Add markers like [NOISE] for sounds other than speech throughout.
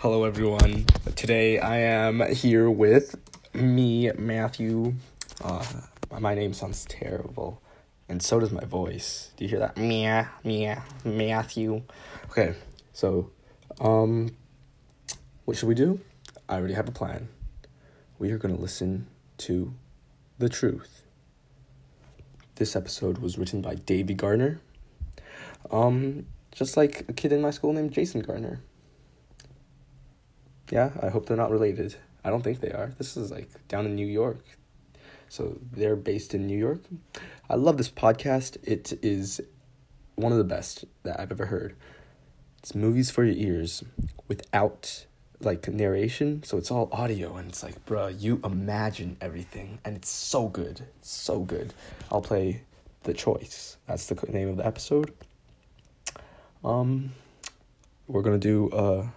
Hello, everyone. Today I am here with me, Matthew. Uh, my name sounds terrible, and so does my voice. Do you hear that? Mia, Mia, Matthew. Okay, so, um, what should we do? I already have a plan. We are going to listen to The Truth. This episode was written by Davy Gardner. Um, just like a kid in my school named Jason Gardner. Yeah, I hope they're not related. I don't think they are. This is like down in New York. So they're based in New York. I love this podcast. It is one of the best that I've ever heard. It's movies for your ears without like narration. So it's all audio and it's like, bruh, you imagine everything. And it's so good. It's so good. I'll play The Choice. That's the name of the episode. Um, we're to do a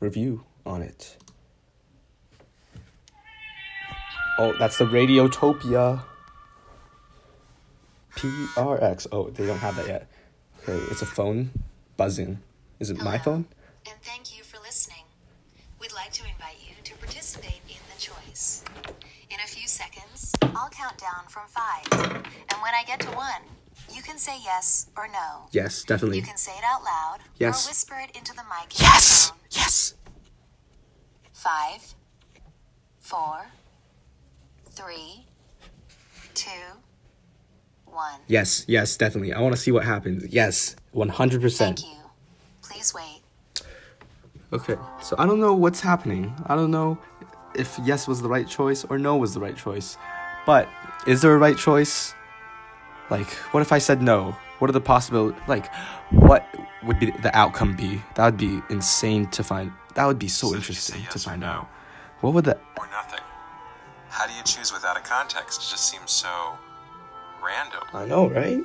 review on it. Oh, that's the Radiotopia. PRX. Oh, they don't have that yet. Okay, it's a phone buzzing. Is it my phone? And thank you for listening. We'd like to invite you to participate in the choice. In a few seconds, I'll count down from five. And when I get to one, you can say yes or no. Yes, definitely. You can say it out loud Yes. or whisper it into the mic. Yes! Yes! Five, four, three, two, one. Yes, yes, definitely. I want to see what happens. Yes, 100%. Thank you. Please wait. Okay, so I don't know what's happening. I don't know if yes was the right choice or no was the right choice. But is there a right choice? Like, what if I said no? What are the possibilities? Like, what would be the outcome be? That would be insane to find. That would be so, So interesting say to yes find no? out. What would the? or nothing. How do you choose without a context? It just seems so random. I know, right?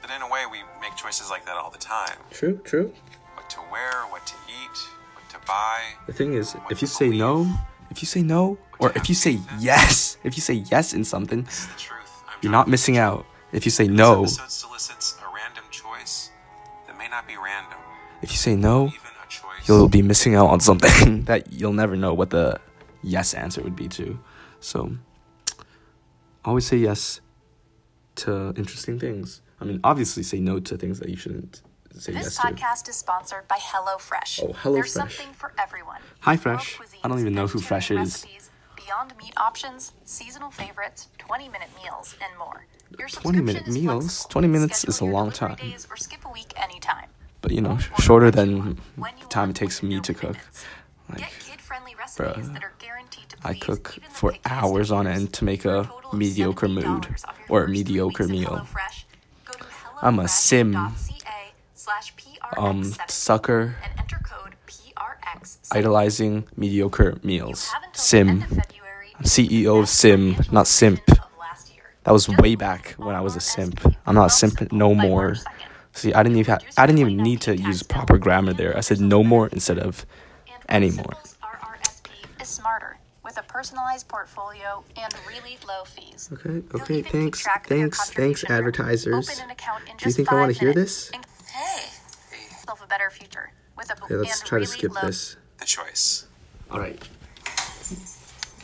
But in a way, we make choices like that all the time. True, true. What to wear, what to eat, what to buy. The thing is, if you say no, if you say no, or if you say yes, if you say yes in something, the truth. I'm you're not missing out. If you say This no, episode solicits a random choice that may not be random. if you say no, Even a choice. You'll be missing out on something [LAUGHS] that you'll never know what the yes answer would be to. So, always say yes to interesting things. I mean, obviously, say no to things that you shouldn't say This yes to. This podcast is sponsored by HelloFresh. Oh, HelloFresh. There's something for everyone. Hi, Fresh. I don't even know who Fresh vegetarian is. Beyond meat options, seasonal favorites, 20-minute meals, and more. Your 20-minute subscription is meals? 20 minutes Schedule is a long time. Days or skip a week anytime. But you know, Don't sh- order shorter than want, when you the time it takes me to cook. Like, Get bruh, that are guaranteed to I cook for hours on end to make a mediocre mood or a mediocre meal. HelloFresh, go to I'm a sim. Um, sucker and enter code PRX. idolizing mediocre meals. Sim. Sim. I'm CEO of Sim, not Simp. That was way back when I was a simp. I'm not a simp no more. See, I didn't even ha- I didn't even need to use proper grammar there. I said no more instead of anymore. RRSP is smarter with a personalized portfolio and really low fees. Okay, okay, thanks, track of your thanks, thanks, advertisers. Open an account in Do you think I want to hear this? and Hey, a better future with a Okay, let's and try to skip this. The choice. All right.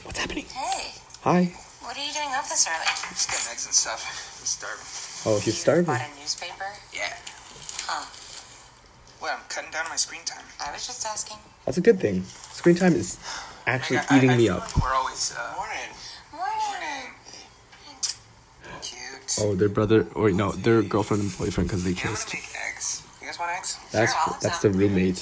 What's happening? Hey, Hi. what are you doing up this early? Just getting eggs and stuff. I'm starving. Oh, he's starving. Bought a newspaper? Yeah. Huh. Well, I'm cutting down on my screen time. I was just asking. That's a good thing. Screen time is actually I- I- eating I me feel up. Like we're always. Uh, morning. Morning. Cute. Oh, their brother, or no, their girlfriend and boyfriend because they Yeah, I'm kissed. gonna make eggs. You guys want eggs? That's Sure, I'll that's the roommate.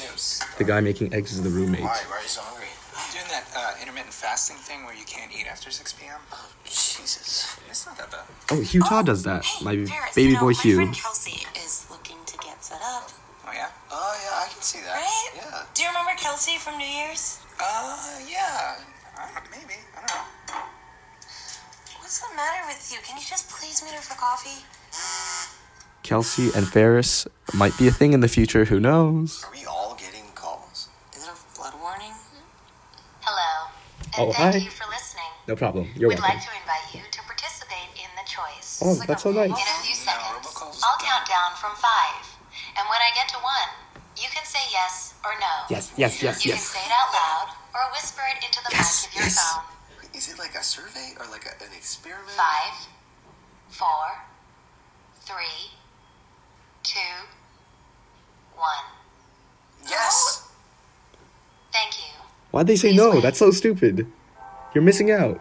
The guy making eggs is the roommate. Why? Why are you so hungry? I'm doing that uh, intermittent fasting thing where you can't eat after 6 p.m. Oh, Jesus. It's not that bad. Oh, Utah does that. Hey, My Ferris, baby you know, boy my Hugh. friend Kelsey is looking to get set up. Oh, yeah? Oh, yeah, I can see that. Right? Yeah. Do you remember Kelsey from New Year's? Uh, yeah. I don't, maybe. I don't know. What's the matter with you? Can you just please meet her for coffee? Kelsey and Ferris might be a thing in the future. Who knows? Are we all getting calls? Is it a flood warning? Hello. Oh, thank hi. you for listening. No problem. You're We'd welcome. like choice. Oh, that's so nice. In a few seconds, I'll count down from five. And when I get to one, you can say yes or no. Yes, yes, yes, You yes. You can say it out loud or whisper it into the Yes, mic of your yes. phone. Is it like a survey or like a, an experiment? Five, four, three, two, one. Yes. Thank you. Why'd they say no? That's so stupid. You're missing out.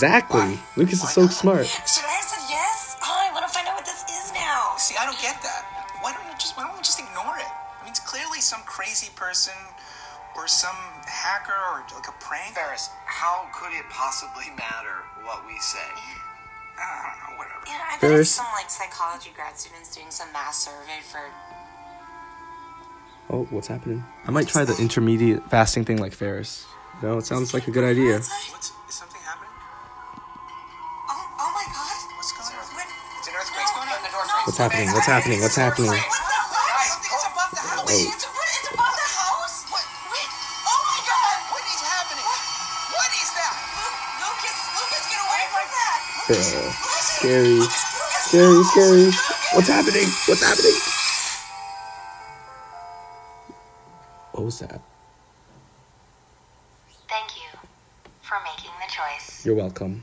Thing goes. Exactly. Lucas is so smart. Should I have said yes? Oh, I want to find out what this is now. See, I don't get that. Why don't you just why don't we just ignore it? I mean, it's clearly some crazy person or some hacker or like a prank. Ferris, how could it possibly matter what we say? I don't know, whatever. Yeah, I bet Ferris. it's some like psychology grad students doing some mass survey for. Oh, what's happening? I might try the intermediate fasting thing like Ferris. No, it sounds like a good idea. Is that? Lu- Lucas, Lucas, get away from that. Uh, scary. Scary, scary. What's happening? What's happening? What was that? Thank you for making the choice. You're welcome.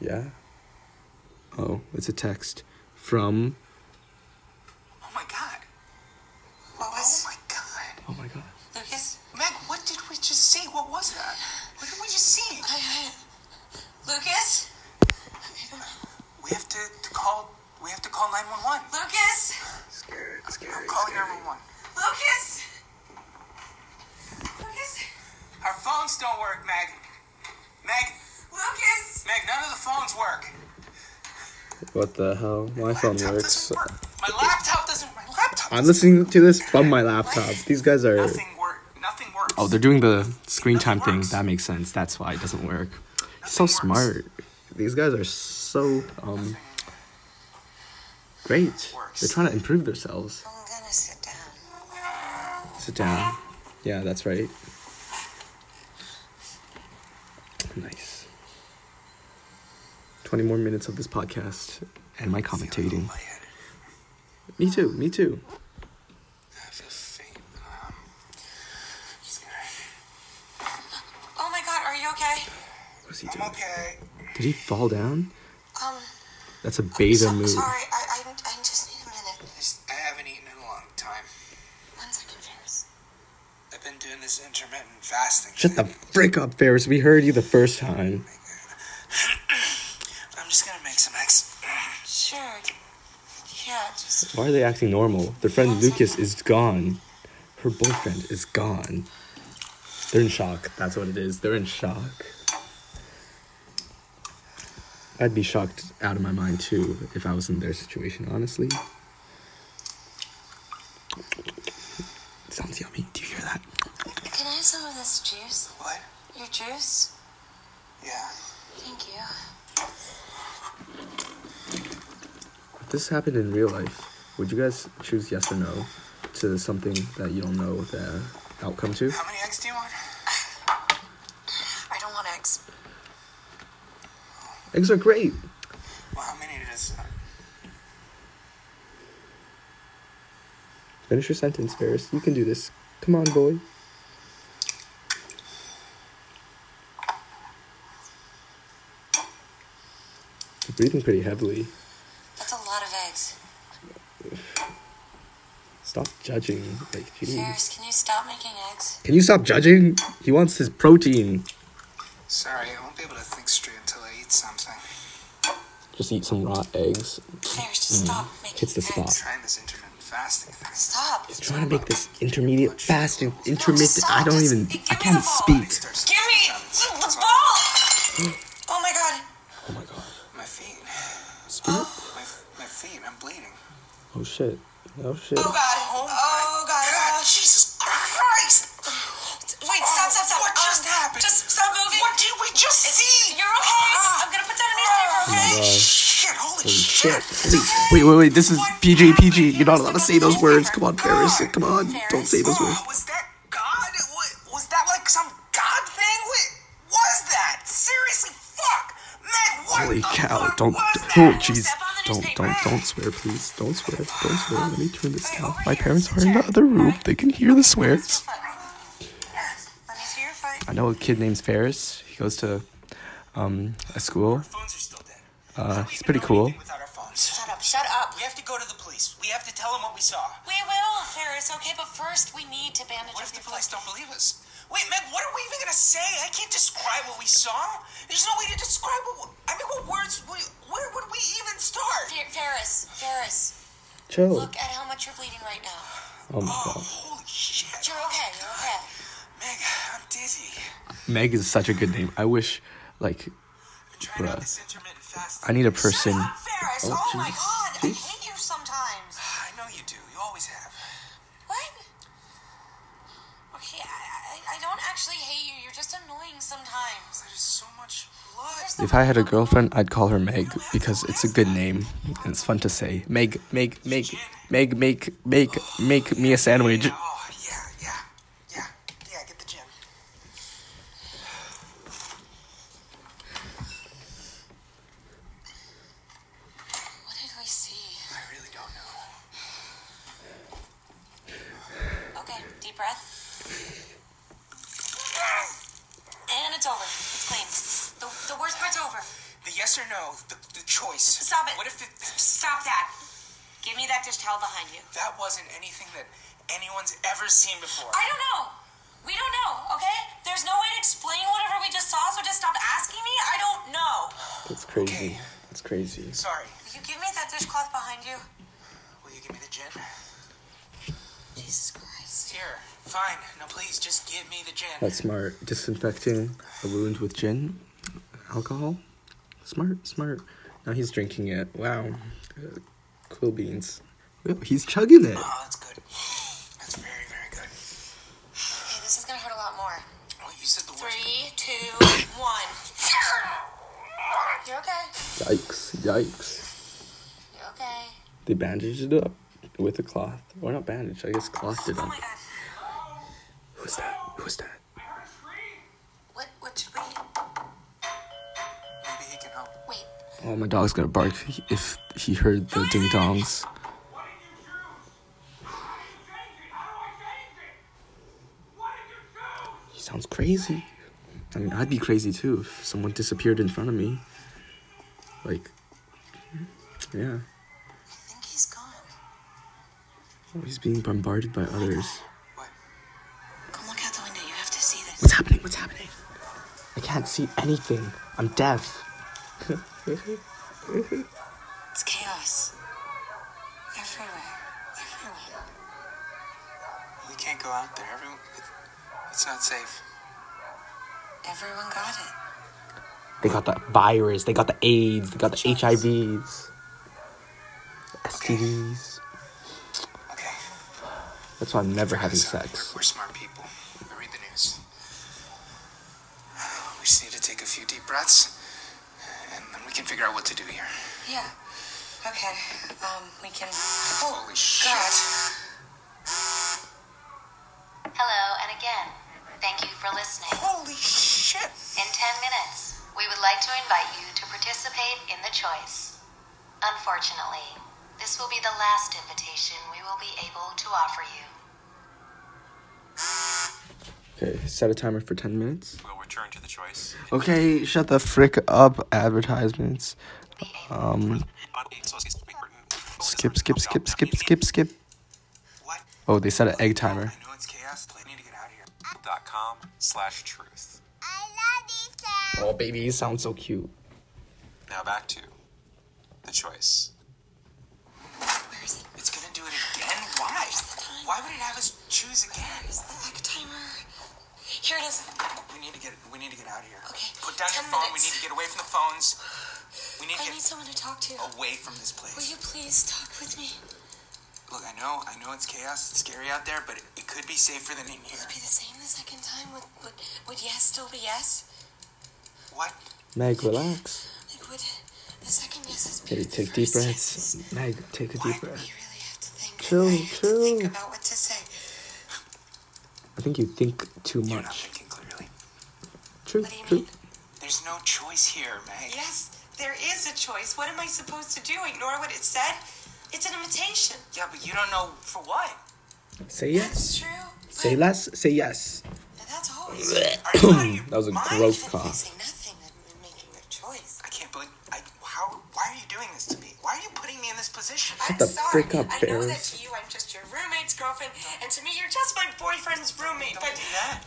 Yeah? Oh, it's a text from. Oh my god. What Oh was? my god. Oh my god. Lucas? Meg, what did we just see? What was that? What did we just see? I, I, Lucas? We have to, to call. We have to call nine one one. Lucas? Scary, I'm calling nine one one. Lucas? Lucas? Our phones don't work, Meg. Meg, Lucas? Meg, none of the phones work. What the hell? My phone works. work. My laptop doesn't. My laptop. I'm doesn't listening to this from my laptop. These guys are. Nothing work. Nothing works. Oh, they're doing the screen Nothing time thing. That makes sense. That's why it doesn't work. He's so works. smart. These guys are so um great. works. They're trying to improve themselves. I'm gonna sit down. Sit down. Yeah, that's right. Nice. 20 more minutes of this podcast and my commentating. lightheaded. Me too, me too. I feel faint. Um, just gonna- Oh my god, are you okay? What's he I'm doing? okay. Did he fall down? Um, That's a beta so, move. sorry, I, I, I just need a minute. I just- I haven't eaten in a long time. One second, Ferris. I've been doing this intermittent fasting. Shut the thing. frick up, Ferris. We heard you the first time. I'm just gonna make some eggs. Sure. Yeah, just. Why are they acting normal? Their friend Lucas is gone. Her boyfriend is gone. They're in shock. That's what it is. They're in shock. I'd be shocked out of my mind too if I was in their situation, honestly. It Sounds yummy. Do you hear that? Can I have some of this juice? What? Your juice? Yeah. Thank you. If this happened in real life, would you guys choose yes or no to something that you don't know the outcome to? How many eggs do you want? I don't want eggs. Eggs are great. Well, how many does? Uh, Finish your sentence, Ferris. You can do this. Come on, boy. You're breathing pretty heavily. That's a lot of eggs. Stop judging. Like, geez. Ferris, can you stop making eggs? Can you stop judging? He wants his protein. sorry, I won't be able to think straight until I eat something. Just eat some raw eggs. Ferris, just mm. stop making Hits the eggs. spot. Trying this intermittent fasting thing. Stop. He's trying to make this intermediate fasting. Intermittent. stop. I don't even. give I can't speak. Starts Give me the ball! Oh my god. Oh my god. My feet. Speak. My, my feet. I'm bleeding. Oh shit. Oh shit. Oh god. Oh god. God, Oh. Jesus Christ! Wait, stop, stop, stop. What just Um, happened? Just stop moving. What did we just see? You're okay. I'm gonna put down a newspaper, okay? God. Shit! Holy, Holy shit! shit. Wait, wait, wait. This is PG, PG. You're not allowed to say those words. Come on, Ferris. Come on. Don't say those words. Oh, was that God? Was that like some God thing? What was that? Seriously, fuck, man! What? Holy Cal, don't. What was Oh, that? jeez. Step on the Don't, don't, don't swear, please. Don't swear. Don't swear. Let me turn this down. My parents are in the other room. They can hear the swears. Let me see your foot. I know a kid named Ferris. He goes to um, a school. Phones are still dead. Uh, he's pretty cool. anything Without our phones. Shut up, shut up. We have to go to the police. We have to tell them what we saw. We will, Ferris, okay, but first we need to bandage What if the police don't believe us? Wait, Meg, what are we even gonna say? I can't describe what we saw. There's no way to describe what. I mean, what Chill. look at how much you're bleeding right now. Oh my Oh, god. holy shit. You're okay, you're okay. Meg, I'm dizzy. Meg is such a good name. I wish, like, I'm Bruh. out this intermittent fasting. I need a person. Shut Ferris. Oh, Oh, my jeez. god, I Jeez. hate you sometimes. I know you do. You always have. What? Okay, I, I, I don't actually hate you. You're just annoying sometimes. There's so much blood. There's if I had a girlfriend, I'd call her Meg because it's a good name and it's fun to say. Meg, Meg, Meg, Meg, make, make, make me a sandwich. Oh, yeah, yeah, yeah, yeah. Get the gym. What did we see? I really don't know. Okay, deep breath. And it's over. It's clean. The, the worst part's over. The yes or no, the, the choice. Stop it. What if it, Stop that. Give me that dish towel behind you. that wasn't anything that anyone's ever seen before? I don't know. We don't know, okay? There's no way to explain whatever we just saw, so just stop asking me. I don't know. That's crazy. That's crazy. Sorry. Will you give me that dishcloth behind you? Will you give me the gin? Jesus Christ. Here, fine. No, please, just give me the gin. That's smart. Disinfecting a wound with gin, alcohol. Smart, smart. Now he's drinking it. Wow. Uh, cool beans. Whoa, he's chugging it. Oh, that's good. That's very, very good. Okay, this is gonna hurt a lot more. Oh, you said the worst. Three, two, one. You're okay. Yikes, yikes. You're okay. They bandaged it up with a cloth. Or not bandaged, I guess clothed it Oh up. my Oh, my dog's gonna bark if he heard the ding dongs. He sounds crazy. I mean, I'd be crazy too if someone disappeared in front of me. Like, yeah. I think he's gone. Oh, he's being bombarded by others. What? Come look out the window. You have to see this. What's happening? What's happening? I can't see anything. I'm deaf. [LAUGHS] Mm-hmm. It's chaos. Everywhere. Everywhere. We can't go out there. Everyone, it's not safe. Everyone got it. They got the virus. They got the AIDS. They got the HIVs. STDs. Okay. That's why I'm never having Guys, We're, sex. we're smart people. We read the news. We just need to take a few deep breaths, and then we can figure out what to do here. Yeah. Okay. Um, we can. Oh, Holy shit. God. Hello, and again, thank you for listening. Holy shit. In 10 minutes, we would like to invite you to participate in the choice. Unfortunately, this will be the last invitation we will be able to offer you. Okay, set a timer for 10 minutes. We'll return to the choice. Okay, shut the frick up, advertisements. Um, skip, skip, skip, skip, skip, skip. What? Oh, they set an egg timer. I know it's chaos. I need to get out of here. Dot com slash truth. Oh, baby, you sound so cute. Now back to the choice. Where is it? It's gonna do it again? Why? Why would it have us choose again? Here it is. We need to get we need to get out of here. Okay, Put down your 10 phone. We need to get away from the phones. We need to I get need someone to talk to. away from this place. Will you please talk with me? Look, I know, I know it's chaos, it's scary out there, but it, it could be safer than in here. Will it be the same the second time? Would, would, would yes still be yes? What? Meg, relax. Like, would the second yes be Hey, the take deep breaths. yes? Meg, take a deep We breath. really have to think. Chill, I have to think chill. about what to say. I think you think too You're not much. thinking clearly. True, What do you true. mean? There's no choice here, Meg. Yes, there is a choice. What am I supposed to do? Ignore what it said? It's an invitation. Yeah, but you don't know for what. Say yes. That's yes. true. Say less. Say yes. But that's always. [CLEARS THROAT] Are you out of your That was a mind? gross Even if they cough. say nothing, then we're making their choice. I can't believe. I, how? Why are you doing this to me? Why are you putting me in this position? I'm the sorry. frick up, I know that to you I'm just your roommate's girlfriend, and to me you're just my boyfriend's roommate. Don't but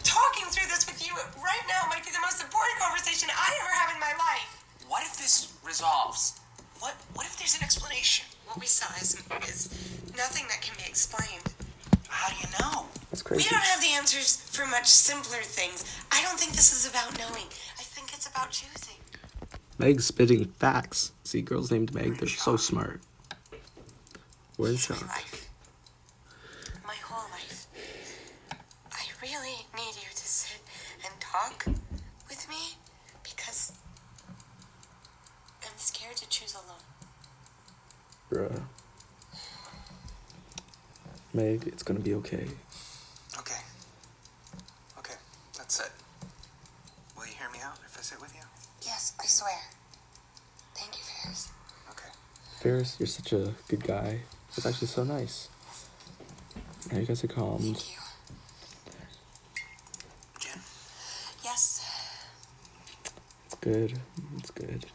talking through this with you right now might be the most important conversation I ever have in my life. What if this resolves? What? What if there's an explanation? What we saw is, is nothing that can be explained. How do you know? That's crazy. We don't have the answers for much simpler things. I don't think this is about knowing. I think it's about choosing. Meg's spitting facts. See, girls named Meg, they're so smart. We're my life. My whole life. I really need you to sit and talk with me because I'm scared to choose alone. Bruh. Meg, it's gonna be okay. Okay. Okay. That's it. Will you hear me out if I sit with you? Yes, I swear. Thank you, Ferris. Okay. Ferris, you're such a good guy. It's actually so nice. Now you guys are calmed. Thank you. Jen. Yes. It's good. It's good.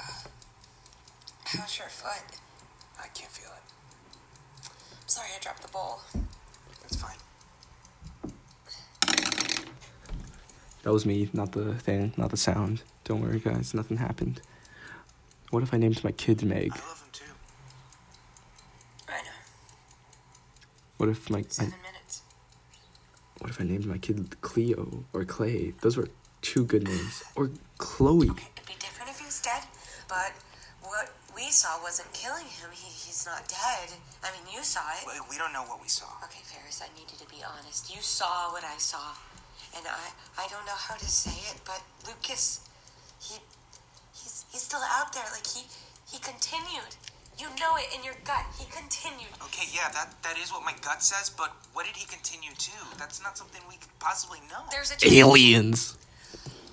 Uh, How's your foot? I can't feel it. I'm sorry I dropped the bowl. It's fine. That was me, not the thing, not the sound. Don't worry, guys. Nothing happened. What if I named my kid Meg? I love him too. I know. What if my I, minutes. what if I named my kid Cleo or Clay? Those were two good names. Or Chloe. Okay, it'd be different if he was dead, but what we saw wasn't killing him. He, he's not dead. I mean, you saw it. We, we don't know what we saw. Okay, Ferris, I need you to be honest. You saw what I saw. And I I don't know how to say it, but Lucas he he's he's still out there. Like he he continued. You know it in your gut. He continued. Okay, yeah, that that is what my gut says, but what did he continue to? That's not something we could possibly know. There's a chance, Aliens.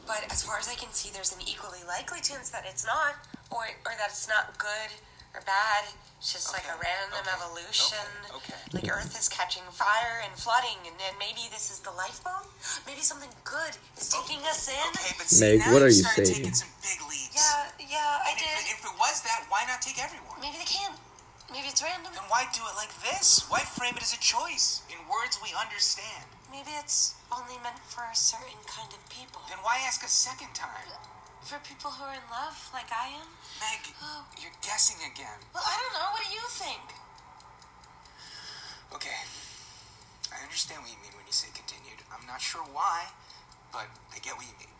but as far as I can see, there's an equally likely chance that it's not, or or that it's not good or bad. It's just like a random okay, evolution. okay, okay. Like Earth is catching fire and flooding, and then maybe this is the lifeboat. Maybe something good is oh, taking us in. Okay, but see, Meg, now what are you you started saying? taking some big leaps. Yeah, yeah, I And did. if, it- if it was that, why not take everyone? Maybe they can. Maybe it's random. Then why do it like this? Why frame it as a choice in words we understand? Maybe it's only meant for a certain kind of people. Then why ask a second time? For people who are in love, like I am. Meg, Oh. you're guessing again. Well, I don't know. What do you think? Okay, I understand what you mean when you say continued. I'm not sure why, but I get what you mean.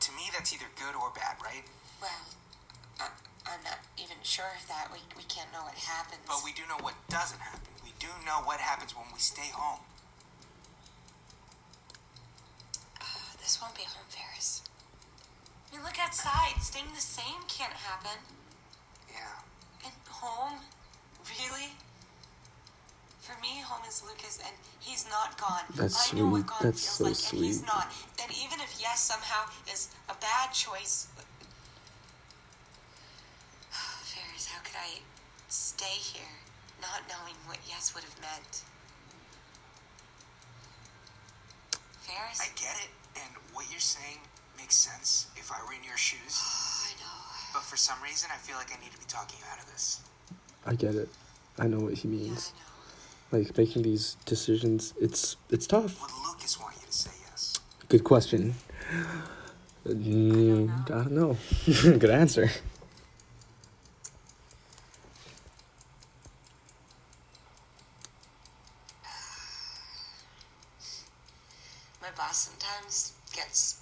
To me, that's either good or bad, right? Well, I, I'm not even sure of that. We, we can't know what happens. But we do know what doesn't happen. We do know what happens when we stay home. Uh, this won't be home, Ferris. I mean, look outside. Staying the same can't happen. Yeah. And home? Really? For me, home is Lucas, and he's not gone. That's I know what gone That's feels so like, and he's not. And even if yes somehow is a bad choice, [SIGHS] Ferris, how could I stay here, not knowing what yes would have meant? Ferris, I get it, and what you're saying makes sense if I were in your shoes. I know. But for some reason, I feel like I need to be talking you out of this. I get it. I know what he Yeah, means. I know. Like making these decisions, it's it's tough. Would Lucas want you to say yes? Good question. Mm, I don't know. [LAUGHS] Good answer. My boss sometimes gets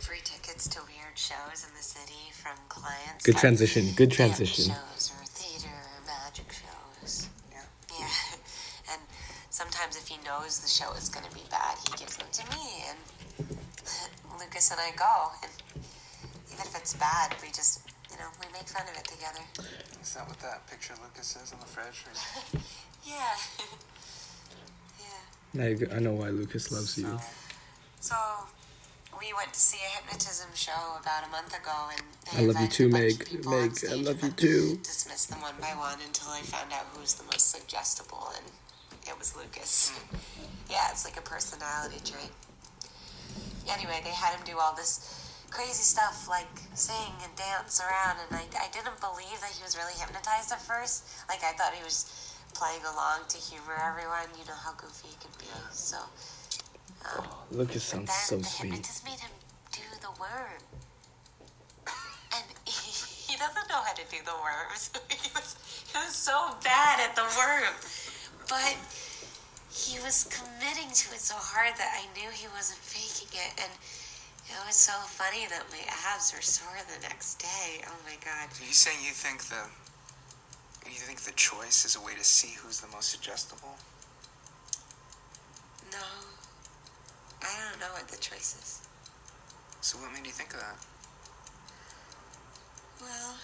free tickets to weird shows in the city from clients. Good transition. Good transition. Shows or theater or magic shows. Yeah. Yeah. [LAUGHS] And sometimes if he knows the show is going to be bad, he gives them to me. And [LAUGHS] Lucas and I go. And even if it's bad, we just, you know, we make fun of it together. Is that what that picture Lucas says on the fridge? [LAUGHS] Yeah. yeah. Meg, I know why Lucas loves you. So, we we went to see a hypnotism show about a month ago, and I love you too, Meg. of people on Meg, I love you too. Dismissed them one by one until I found out who was the most suggestible, and it was Lucas. yeah, it's like a personality trait. Anyway, they had him do all this crazy stuff like sing and dance around, and I, I didn't believe that he was really hypnotized at first. Like, I thought he was playing along to humor everyone. You know how goofy he could be. So. Um, Lucas but sounds so the sweet. hypnotist made him do the. He, doesn't know how to do the worms. [LAUGHS] he, was, he was so bad at the worm. But he was committing to it so hard that I knew he wasn't faking it. And it was so funny that my abs were sore the next day. Oh my god. So you saying you think the you think the choice is a way to see who's the most suggestible? No. I don't know what the choice is. So what made you think of that? Well,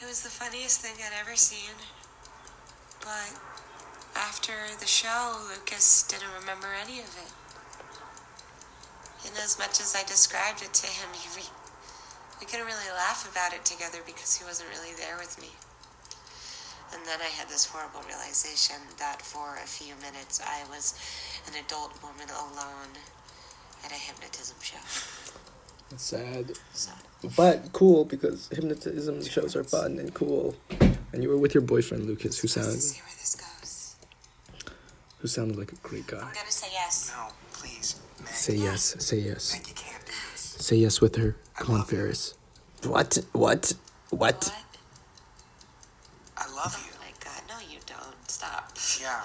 it was the funniest thing I'd ever seen. But after the show, Lucas didn't remember any of it. And as much as I described it to him, he re- we couldn't really laugh about it together because he wasn't really there with me. And then I had this horrible realization that for a few minutes I was an adult woman alone at a hypnotism show. It's sad. So, But cool because hypnotism shows are fun and cool. And you were with your boyfriend Lucas, who let's sounded see where this goes. who sounded like a great guy. I'm gonna say yes. No, please, Meg. Say yes, say yes. Meg, you can't do this. Say yes with her. Come on, love you. Ferris. What? What? What? What? I love you. Oh you. my god, no you don't. Stop. Yeah,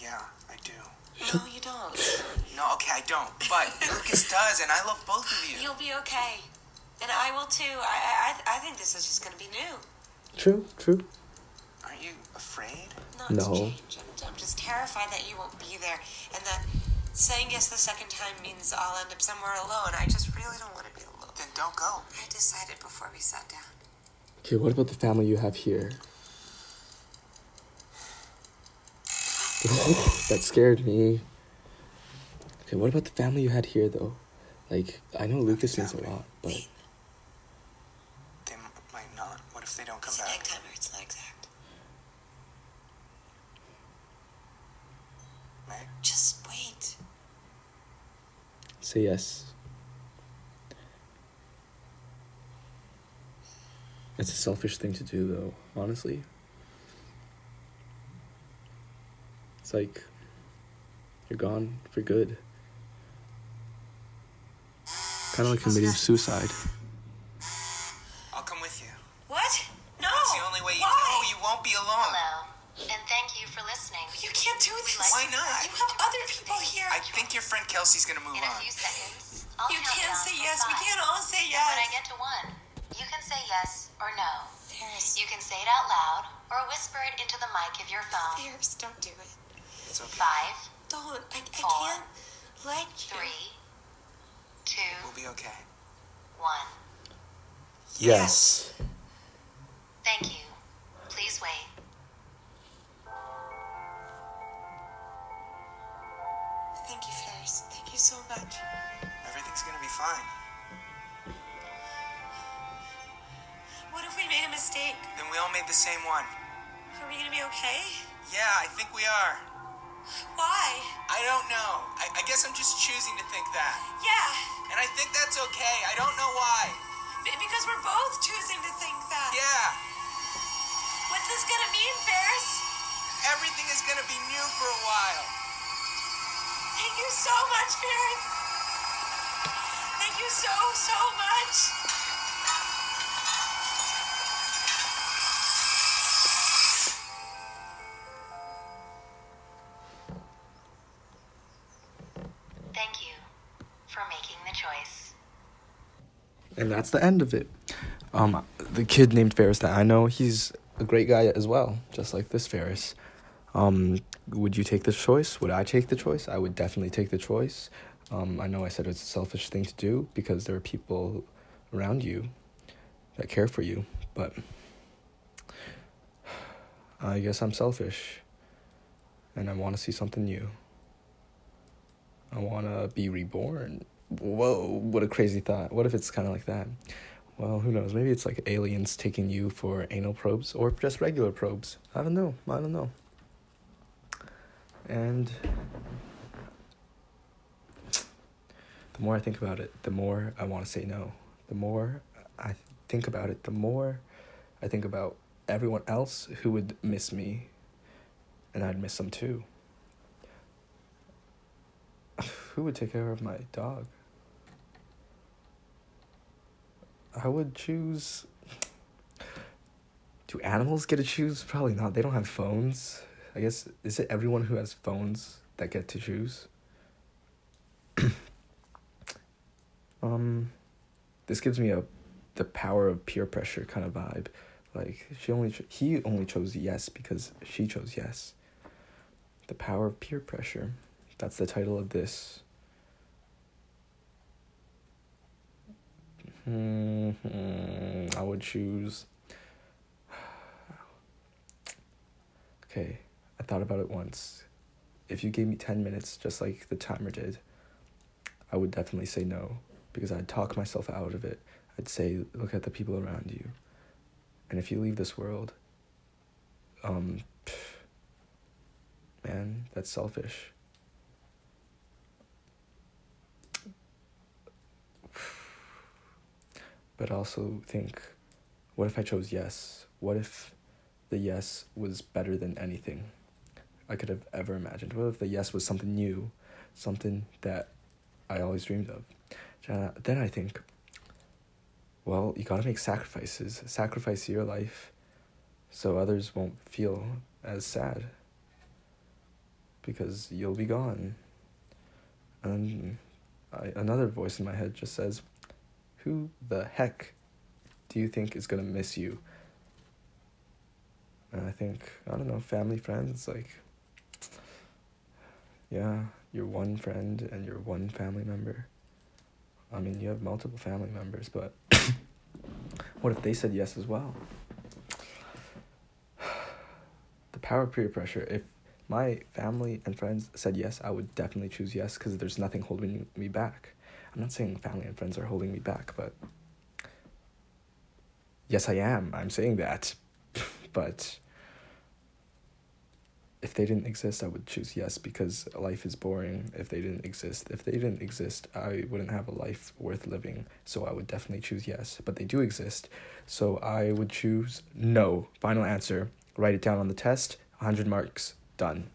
yeah, I do. No, you don't. No, okay, I don't. But Lucas does, and I love both of you. You'll be okay. And I will too. I, I, I think this is just gonna be new. True, true. Aren't you afraid? Not No. to change. I'm, I'm just terrified that you won't be there. And that saying yes the second time means I'll end up somewhere alone. I just really don't want to be alone. Then don't go. I decided before we sat down. Okay, what about the family you have here? [SIGHS] [LAUGHS] that scared me. Okay, what about the family you had here though? Like, I know Lucas means a lot, but They m- might not. What if they don't come It's an egg back? timer. It's not exact. Meg? Just wait. say yes. It's a selfish thing to do though, honestly. It's like you're gone for good. Kind of like committing suicide. Yes. Thank you. Please wait. Thank you, Ferris. Thank you so much. Everything's gonna be fine. What if we made a mistake? Then we all made the same one. Are we gonna be okay? Yeah, I think we are. Why? I don't know. I, I guess I'm just choosing to think that. Yeah, And I think that's okay. I don't know why. B- because we're both choosing to think that. Yeah, What's this gonna mean, Ferris? everything is gonna be new for a while. Thank you so much, Ferris. Thank you so, so much. Thank you for making the choice. And that's the end of it. Um, the kid named Ferris that I know, he's a great guy as well, just like this Ferris. Um, would you take the choice? Would I take the choice? I would definitely take the choice. Um, I know I said it's a selfish thing to do because there are people around you that care for you, but I guess I'm selfish and I want to see something new. I want to be reborn whoa, what a crazy thought. What if it's kind of like that? Well, who knows? Maybe it's like aliens taking you for anal probes or just regular probes. I don't know. I don't know. And the more I think about it, the more I want to say no. The more I think about it, the more I think about everyone else who would miss me, and I'd miss them too. [SIGHS] Who would take care of my dog? I would choose. Do animals get to choose? Probably not. They don't have phones. I guess is it everyone who has phones that get to choose? [CLEARS THROAT] um, this gives me a the power of peer pressure kind of vibe. Like she only cho- he only chose yes because she chose yes. The power of peer pressure. That's the title of this. Hmm I would choose. [SIGHS] Okay, I thought about it once. If you gave me 10 minutes, just like the timer did, I would definitely say no because I'd talk myself out of it. I'd say, look at the people around you. And if you leave this world, um, man, that's selfish. But also think, what if I chose yes? What if the yes was better than anything I could have ever imagined? What if the yes was something new, something that I always dreamed of? Then I think, well, you gotta make sacrifices. Sacrifice your life so others won't feel as sad because you'll be gone. And I, another voice in my head just says, Who the heck do you think is gonna miss you? And I think, I don't know, family, friends, it's like, yeah, your one friend and your one family member. I mean, you have multiple family members, but [COUGHS] what if they said yes as well? [SIGHS] The power of peer pressure. If my family and friends said yes, I would definitely choose yes because there's nothing holding me back. I'm not saying family and friends are holding me back, but yes, I am. I'm saying that. [LAUGHS] but if they didn't exist, I would choose yes because life is boring if they didn't exist. If they didn't exist, I wouldn't have a life worth living. So I would definitely choose yes. But they do exist. So I would choose no. Final answer. Write it down on the test. 100 marks. Done.